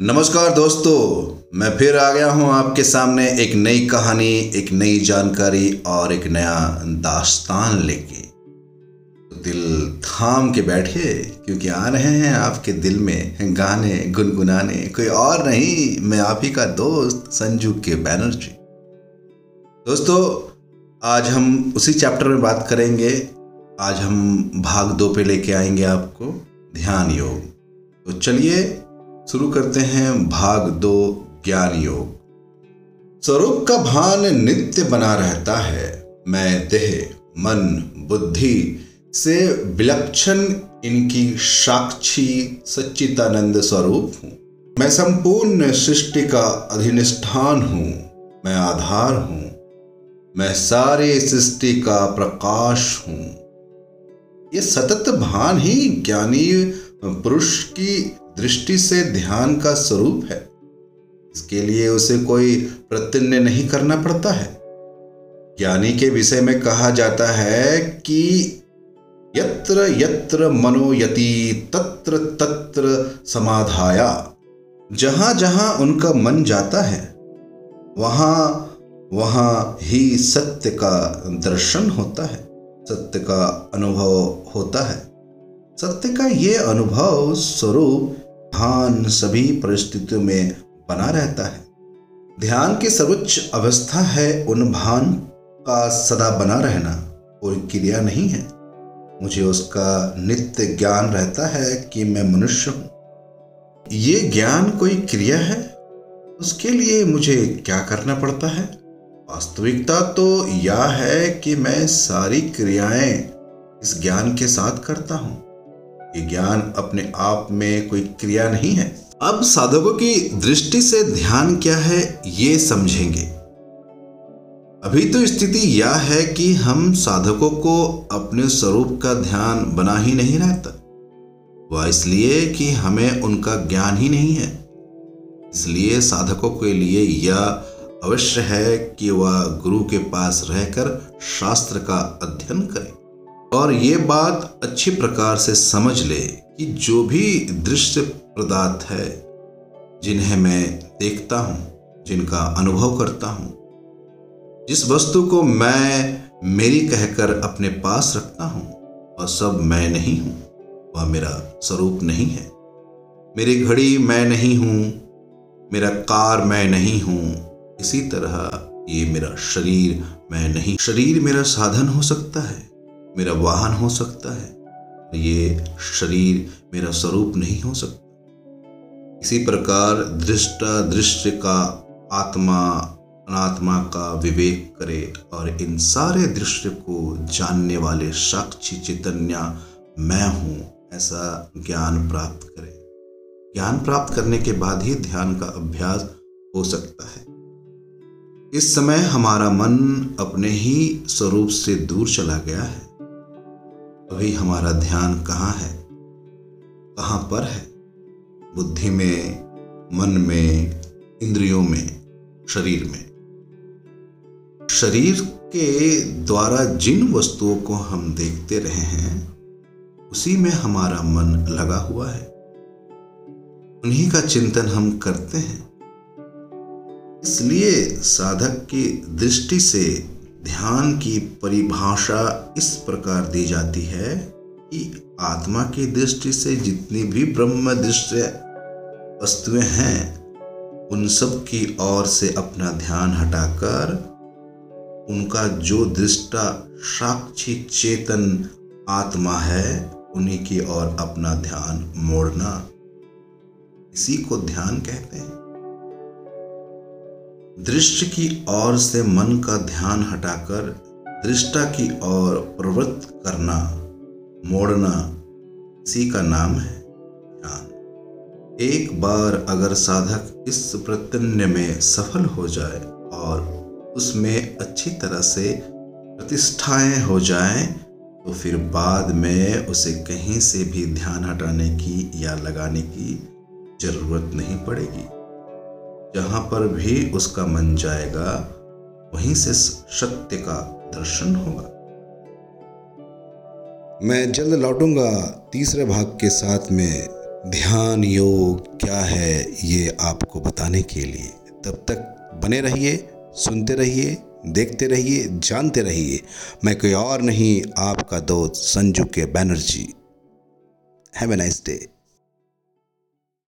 नमस्कार दोस्तों, मैं फिर आ गया हूँ आपके सामने एक नई कहानी, एक नई जानकारी और एक नया दास्तान लेके। तो दिल थाम के बैठे क्योंकि आ रहे हैं आपके दिल में गाने, गुनगुनाने। कोई और नहीं, मैं आप ही का दोस्त, संजू के बैनर्जी दोस्तों, आज हम उसी चैप्टर में बात करेंगे। आज हम भाग दो पे लेके आएँगे आपको, ध्यान योग। तो चलिए शुरू करते हैं भाग दो, ज्ञान योग। स्वरूप का भान नित्य बना रहता है, मैं, देह, मन, बुद्धि से विलक्षण इनकी साक्षी सच्चिदानंद स्वरूप हूँ। मैं संपूर्ण सृष्टि का अधिनिष्ठान हूँ, मैं आधार हूँ, मैं सारे सृष्टि का प्रकाश हूँ। ये सतत भान ही ज्ञानी पुरुष की दृष्टि से ध्यान का स्वरूप है। इसके लिए उसे कोई प्रत्यन्य नहीं करना पड़ता है। ज्ञानी के विषय में कहा जाता है कि यत्र यत्र मनोयति तत्र तत्र समाधाया। जहाँ जहाँ उनका मन जाता है, वहाँ वहाँ ही सत्य का दर्शन होता है, सत्य का अनुभव होता है। सत्य का ये अनुभव स्वरूप ध्यान सभी परिस्थितियों में बना रहता है। ध्यान की सर्वोच्च अवस्था है उन भान का सदा बना रहना कोई क्रिया नहीं है। मुझे उसका नित्य ज्ञान रहता है कि मैं मनुष्य हूँ। ये ज्ञान कोई क्रिया है? उसके लिए मुझे क्या करना पड़ता है? वास्तविकता तो यह है कि मैं सारी क्रियाएँ इस ज्ञान के साथ करता हूँ। ये ज्ञान अपने आप में कोई क्रिया नहीं है। अब साधकों की दृष्टि से ध्यान क्या है, ये समझेंगे। अभी तो स्थिति यह है कि हम साधकों को अपने स्वरूप का ध्यान बना ही नहीं रहता। वह इसलिए कि हमें उनका ज्ञान ही नहीं है। इसलिए साधकों के लिए यह अवश्य है कि वह गुरु के पास रहकर शास्त्र का अध्ययन करें। और ये बात अच्छी प्रकार से समझ ले कि जो भी दृश्य पदार्थ है, जिन्हें मैं देखता हूँ, जिनका अनुभव करता हूँ, जिस वस्तु को मैं मेरी कहकर अपने पास रखता हूँ, वह सब मैं नहीं हूँ, वह मेरा स्वरूप नहीं है। मेरी घड़ी मैं नहीं हूँ, मेरा कार मैं नहीं हूँ, इसी तरह ये मेरा शरीर मैं नहीं, शरीर मेरा साधन हो सकता है। मेरा वाहन हो सकता है, ये शरीर मेरा स्वरूप नहीं हो सकता। इसी प्रकार दृष्टा दृश्य का आत्मा, अनात्मा का विवेक करे और इन सारे दृश्य को जानने वाले साक्षी चैतन्य मैं हूँ, ऐसा ज्ञान प्राप्त करे। ज्ञान प्राप्त करने के बाद ही ध्यान का अभ्यास हो सकता है। इस समय हमारा मन अपने ही स्वरूप से दूर चला गया है। अभी हमारा ध्यान कहाँ है? कहाँ पर है? बुद्धि में, मन में, इंद्रियों में, शरीर में। शरीर के द्वारा जिन वस्तुओं को हम देखते रहे हैं, उसी में हमारा मन लगा हुआ है। उन्हीं का चिंतन हम करते हैं। इसलिए साधक की दृष्टि से ध्यान की परिभाषा इस प्रकार दी जाती है कि आत्मा की दृष्टि से जितनी भी ब्रह्म दृश्य वस्तुएँ हैं, उन सब की ओर से अपना ध्यान हटाकर उनका जो दृष्टा साक्षी चेतन आत्मा है, उन्हीं की ओर अपना ध्यान मोड़ना। इसी को ध्यान कहते हैं। दृश्य की ओर से मन का ध्यान हटाकर दृष्टा की ओर प्रवृत्त करना, मोड़ना इसी का नाम है ध्यान। एक बार अगर साधक इस प्रत्यन्य में सफल हो जाए और उसमें अच्छी तरह से प्रतिष्ठाएँ हो जाएँ तो फिर बाद में उसे कहीं से भी ध्यान हटाने की या लगाने की ज़रूरत नहीं पड़ेगी। जहाँ पर भी उसका मन जाएगा, वहीं से सत्य का दर्शन होगा। मैं जल्द लौटूँगा तीसरे भाग के साथ में। ध्यान योग क्या है ये आपको बताने के लिए। तब तक बने रहिए, सुनते रहिए, देखते रहिए, जानते रहिए। मैं कोई और नहीं, आपका दोस्त Sanju K Banerjee. Have a nice day